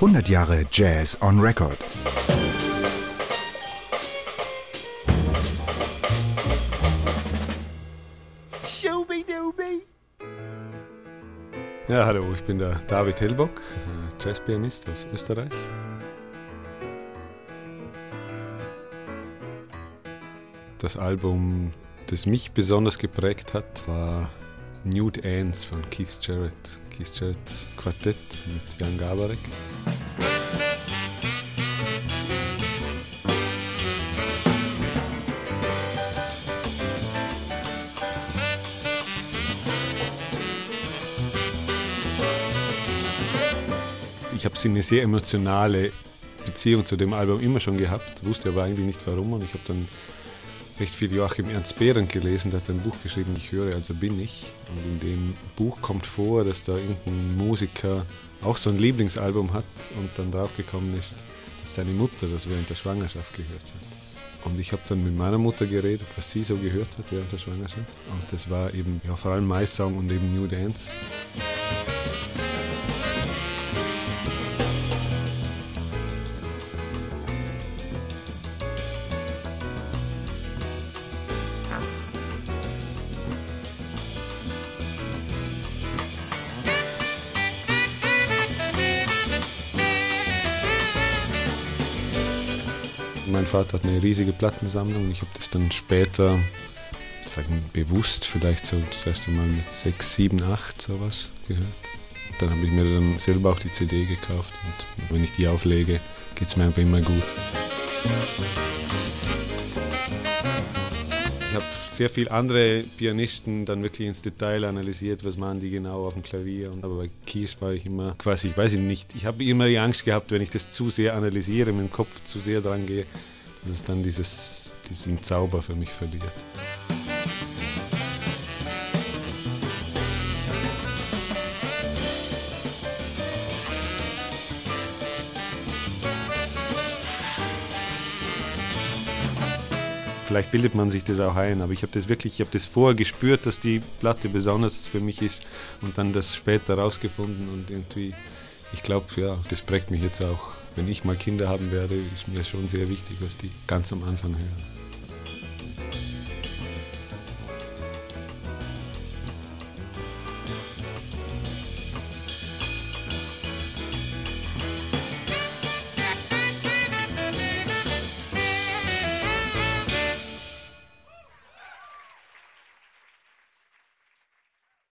100 Jahre Jazz on Record. Ja, hallo, ich bin der David Hellbock, äh, Jazzpianist aus Österreich. Das Album, das mich besonders geprägt hat, war Nude Ants von Keith Jarrett. Keith Jarrett Quartett mit Jan Gabarek. Habe eine sehr emotionale Beziehung zu dem Album immer schon gehabt, wusste aber eigentlich nicht warum und ich habe dann recht viel Joachim Ernst Behrendt gelesen, der hat ein Buch geschrieben, Ich höre, also bin ich. Und in dem Buch kommt vor, dass da irgendein Musiker auch so ein Lieblingsalbum hat und dann draufgekommen ist, dass seine Mutter das während der Schwangerschaft gehört hat. Und ich habe dann mit meiner Mutter geredet, was sie so gehört hat während der Schwangerschaft. Und das war eben ja, vor allem My Song und eben New Dance. Mein Vater hat eine riesige Plattensammlung. Ich habe das dann später, sagen bewusst, vielleicht so das erste Mal mit 6, 7, 8 sowas gehört. Dann habe ich mir dann selber auch die CD gekauft und wenn ich die auflege, geht es mir einfach immer gut. Ich habe sehr viele andere Pianisten dann wirklich ins Detail analysiert, was machen die genau auf dem Klavier. Aber bei Kirsch war ich immer quasi, ich weiß nicht, ich habe immer die Angst gehabt, wenn ich das zu sehr analysiere, mit dem Kopf zu sehr dran gehe, dass es dann dieses, diesen Zauber für mich verliert. Vielleicht bildet man sich das auch ein, aber ich habe das wirklich, ich habe das vorher gespürt, dass die Platte besonders für mich ist und dann das später rausgefunden und irgendwie, ich glaube, ja, das prägt mich jetzt auch. Wenn ich mal Kinder haben werde, ist mir schon sehr wichtig, was die ganz am Anfang hören.